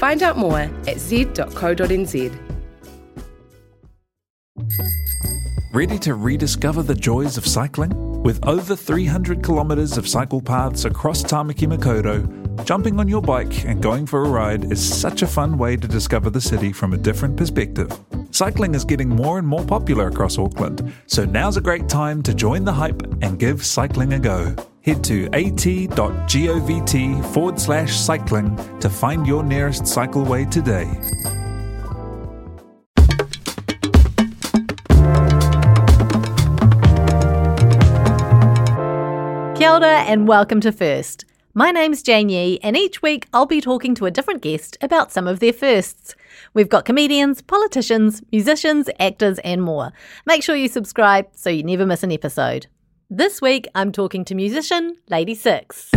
Find out more at z.co.nz. Ready to rediscover the joys of cycling? With over 300 kilometres of cycle paths across Tamaki Makaurau, jumping on your bike and going for a ride is such a fun way to discover the city from a different perspective. Cycling is getting more and more popular across Auckland, so now's a great time to join the hype and give cycling a go. Head to at.govt forward slash cycling to find your nearest cycleway today. Kia ora and welcome to First. My name's Jane Yee, and each week I'll be talking to a different guest about some of their firsts. We've got comedians, politicians, musicians, actors, and more. Make sure you subscribe so you never miss an episode. This week I'm talking to musician Ladi6.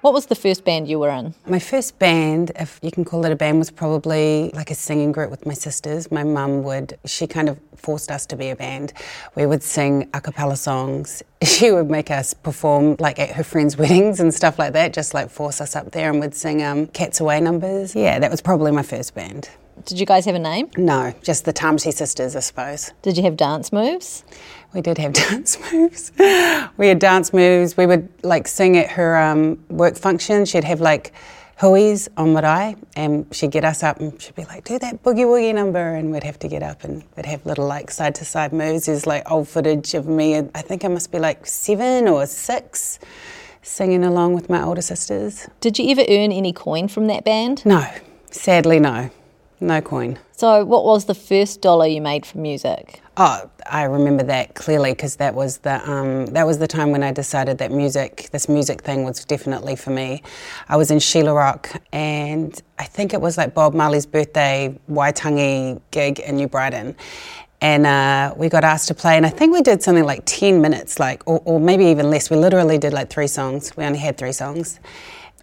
What was the first band you were in? My first band, if you can call it a band, was probably like a singing group with my sisters. My mum would, she kind of forced us to be a band. We would sing a cappella songs. She would make us perform like at her friends' weddings and stuff like that, just like force us up there and would sing um, Cats Away numbers. Yeah, that was probably my first band. Did you guys have a name? No, just the Tamati sisters, I suppose. Did you have dance moves? We did have dance moves. we had dance moves. We would like sing at her um, work function. She'd have like hui's on marae and she'd get us up and she'd be like, do that boogie woogie number. And we'd have to get up and we'd have little like side to side moves. There's like old footage of me. I think I must be like seven or six singing along with my older sisters. Did you ever earn any coin from that band? No, sadly, no. No coin. So, what was the first dollar you made from music? Oh, I remember that clearly because that was the um, that was the time when I decided that music, this music thing, was definitely for me. I was in Sheelahrock, and I think it was like Bob Marley's birthday Waitangi gig in New Brighton, and uh, we got asked to play, and I think we did something like ten minutes, like or, or maybe even less. We literally did like three songs. We only had three songs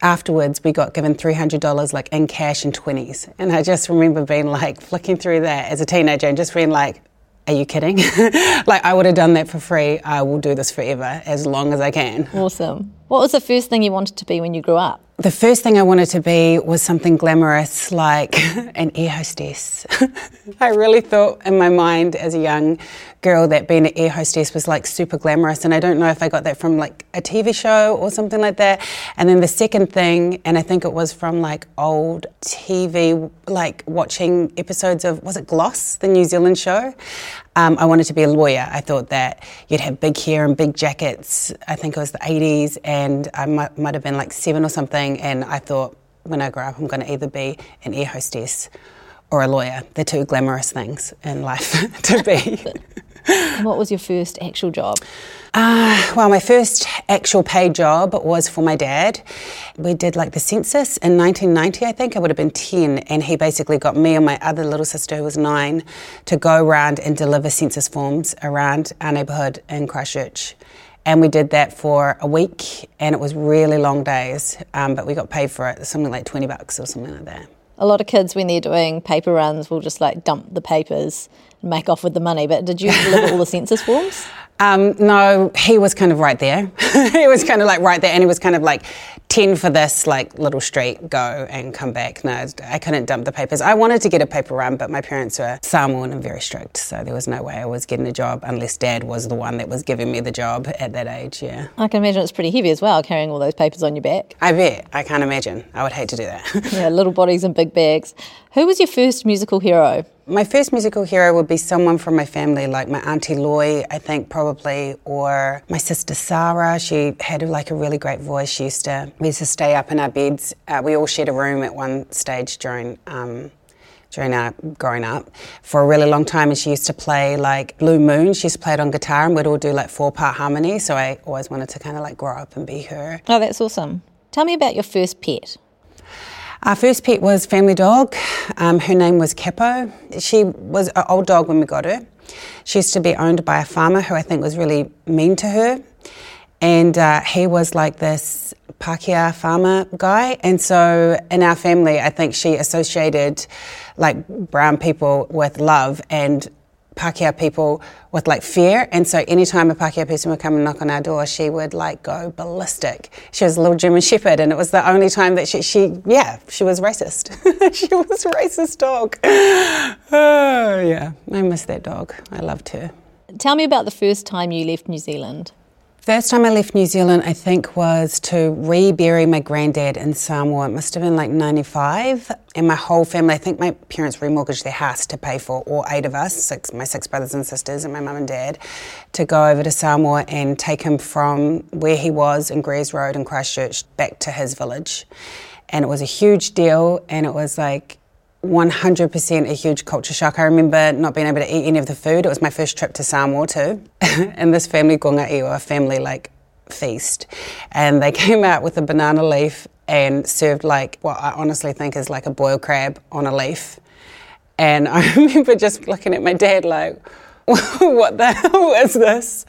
afterwards we got given $300 like in cash and 20s and i just remember being like flicking through that as a teenager and just being like are you kidding? Like i would have done that for free. I will do this forever as long as i can. Awesome. What was the first thing you wanted to be when you grew up? the first thing I wanted to be was something glamorous like an air hostess. I really thought in my mind as a young girl that being an air hostess was like super glamorous, and I don't know if I got that from like a TV show or something like that. And then the second thing, and I think it was from like old TV, like watching episodes of, was it Gloss, the New Zealand show? Um, I wanted to be a lawyer. I thought that you'd have big hair and big jackets. I think it was the 80s, and I might, might have been like seven or something. And I thought, when I grow up, I'm going to either be an air hostess or a lawyer. They're two glamorous things in life to be. And what was your first actual job? Uh, well, my first actual paid job was for my dad. We did like the census in 1990, I think. I would have been 10, and he basically got me and my other little sister, who was nine, to go around and deliver census forms around our neighbourhood in Christchurch. And we did that for a week, and it was really long days, um, but we got paid for it, something like 20 bucks or something like that. A lot of kids, when they're doing paper runs, will just like dump the papers make off with the money. But did you deliver all the census forms? Um, no, he was kind of right there. he was kind of like right there, and he was kind of like ten for this like little street, go and come back. No, I couldn't dump the papers. I wanted to get a paper run, but my parents were Samoan and very strict, so there was no way I was getting a job unless Dad was the one that was giving me the job at that age. Yeah, I can imagine it's pretty heavy as well, carrying all those papers on your back. I bet. I can't imagine. I would hate to do that. Yeah, little bodies and big bags. Who was your first musical hero? My first musical hero would be someone from my family, like my auntie Loy, I think probably, or my sister Sarah. She had like a really great voice. She used to we used to stay up in our beds. Uh, we all shared a room at one stage during. Um, during our growing up for a really long time and she used to play like blue moon she used to play it on guitar and we'd all do like four part harmony so i always wanted to kind of like grow up and be her Oh, that's awesome. Tell me about your first pet. Our first pet was family dog. Um, her name was Capo. She was an old dog when we got her. She used to be owned by a farmer who I think was really mean to her. And uh, he was like this Pākehā farmer guy. And so in our family, I think she associated like brown people with love and Pākehā people with like fear. And so anytime a Pākehā person would come and knock on our door, she would like go ballistic. She was a little German Shepherd, and it was the only time that she, she yeah, she was racist. she was racist dog. Oh, yeah, I miss that dog. I loved her. Tell me about the first time you left New Zealand. First time I left New Zealand, I think, was to rebury my granddad in Samoa. It must have been like 95. And my whole family, I think my parents remortgaged their house to pay for all eight of us, six, my six brothers and sisters, and my mum and dad, to go over to Samoa and take him from where he was in Greers Road in Christchurch back to his village. And it was a huge deal, and it was like 100% a huge culture shock. I remember not being able to eat any of the food. It was my first trip to Samoa too. and this family, Gonga Iwa, a family like feast. And they came out with a banana leaf and served like what I honestly think is like a boiled crab on a leaf. And I remember just looking at my dad like, what the hell is this?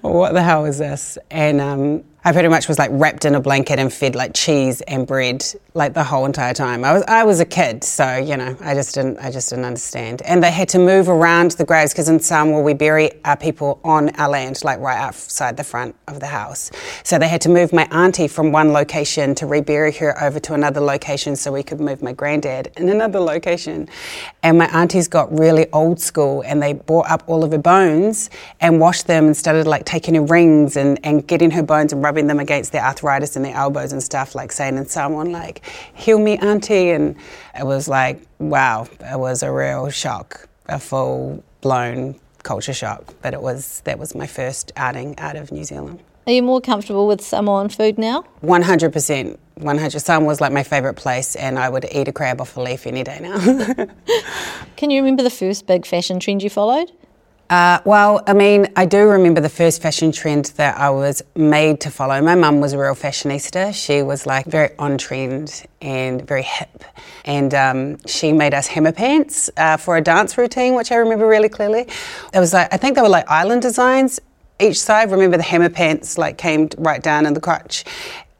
What the hell is this? And um, I pretty much was like wrapped in a blanket and fed like cheese and bread like the whole entire time. I was I was a kid, so you know I just didn't I just didn't understand. And they had to move around the graves because in Samoa we bury our people on our land, like right outside the front of the house. So they had to move my auntie from one location to rebury her over to another location so we could move my granddad in another location. And my aunties got really old school and they brought up all of her bones and washed them and started like taking her rings and, and getting her bones and rubbing rubbing them against their arthritis in their elbows and stuff, like saying to someone like, heal me, auntie. And it was like, wow, it was a real shock, a full blown culture shock. But it was, that was my first outing out of New Zealand. Are you more comfortable with Samoan food now? 100%. 100. Samoa was like my favourite place, and I would eat a crab off a leaf any day now. Can you remember the first big fashion trend you followed? Uh, well, I mean, I do remember the first fashion trend that I was made to follow. My mum was a real fashionista. She was like very on trend and very hip. And um, she made us hammer pants uh, for a dance routine, which I remember really clearly. It was like, I think they were like island designs each side. Remember the hammer pants like came right down in the crotch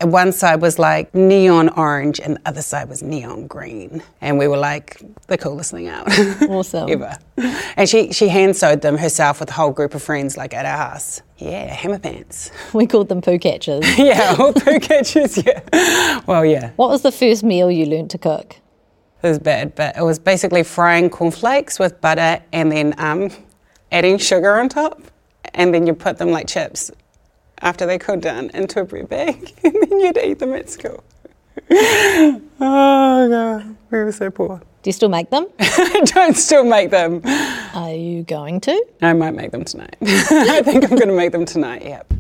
one side was like neon orange and the other side was neon green. And we were like the coolest thing out. Awesome. ever. And she, she hand sewed them herself with a whole group of friends like at our house. Yeah, hammer pants. We called them poo catchers. yeah, all poo catchers, yeah. Well, yeah. What was the first meal you learned to cook? It was bad, but it was basically frying cornflakes with butter and then um, adding sugar on top. And then you put them like chips after they cooled down into a bread bag, and then you'd eat them at school. oh god, we were so poor. Do you still make them? I don't still make them. Are you going to? I might make them tonight. I think I'm going to make them tonight. Yep.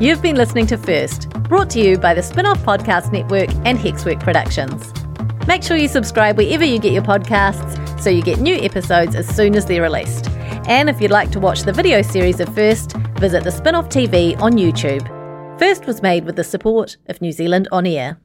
You've been listening to First, brought to you by the Spinoff Podcast Network and Hexwork Productions. Make sure you subscribe wherever you get your podcasts so you get new episodes as soon as they're released. And if you'd like to watch the video series of First, visit the Spinoff TV on YouTube. First was made with the support of New Zealand On Air.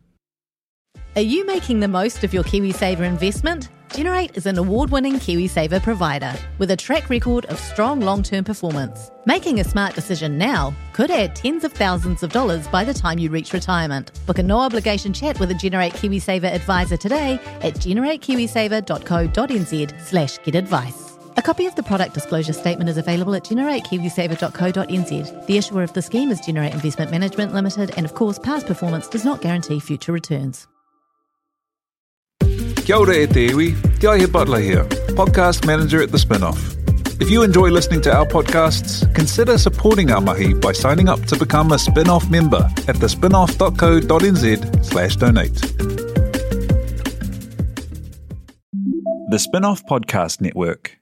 Are you making the most of your KiwiSaver investment? Generate is an award winning KiwiSaver provider with a track record of strong long term performance. Making a smart decision now could add tens of thousands of dollars by the time you reach retirement. Book a no obligation chat with a Generate KiwiSaver advisor today at generatekiwisaver.co.nz slash get advice. A copy of the product disclosure statement is available at generatekiwisaver.co.nz. The issuer of the scheme is Generate Investment Management Limited, and of course, past performance does not guarantee future returns. Kia ora e te iwi, Te Butler here, podcast manager at The Spinoff. If you enjoy listening to our podcasts, consider supporting our mahi by signing up to become a Spinoff member at thespinoff.co.nz slash donate. The Spinoff Podcast Network.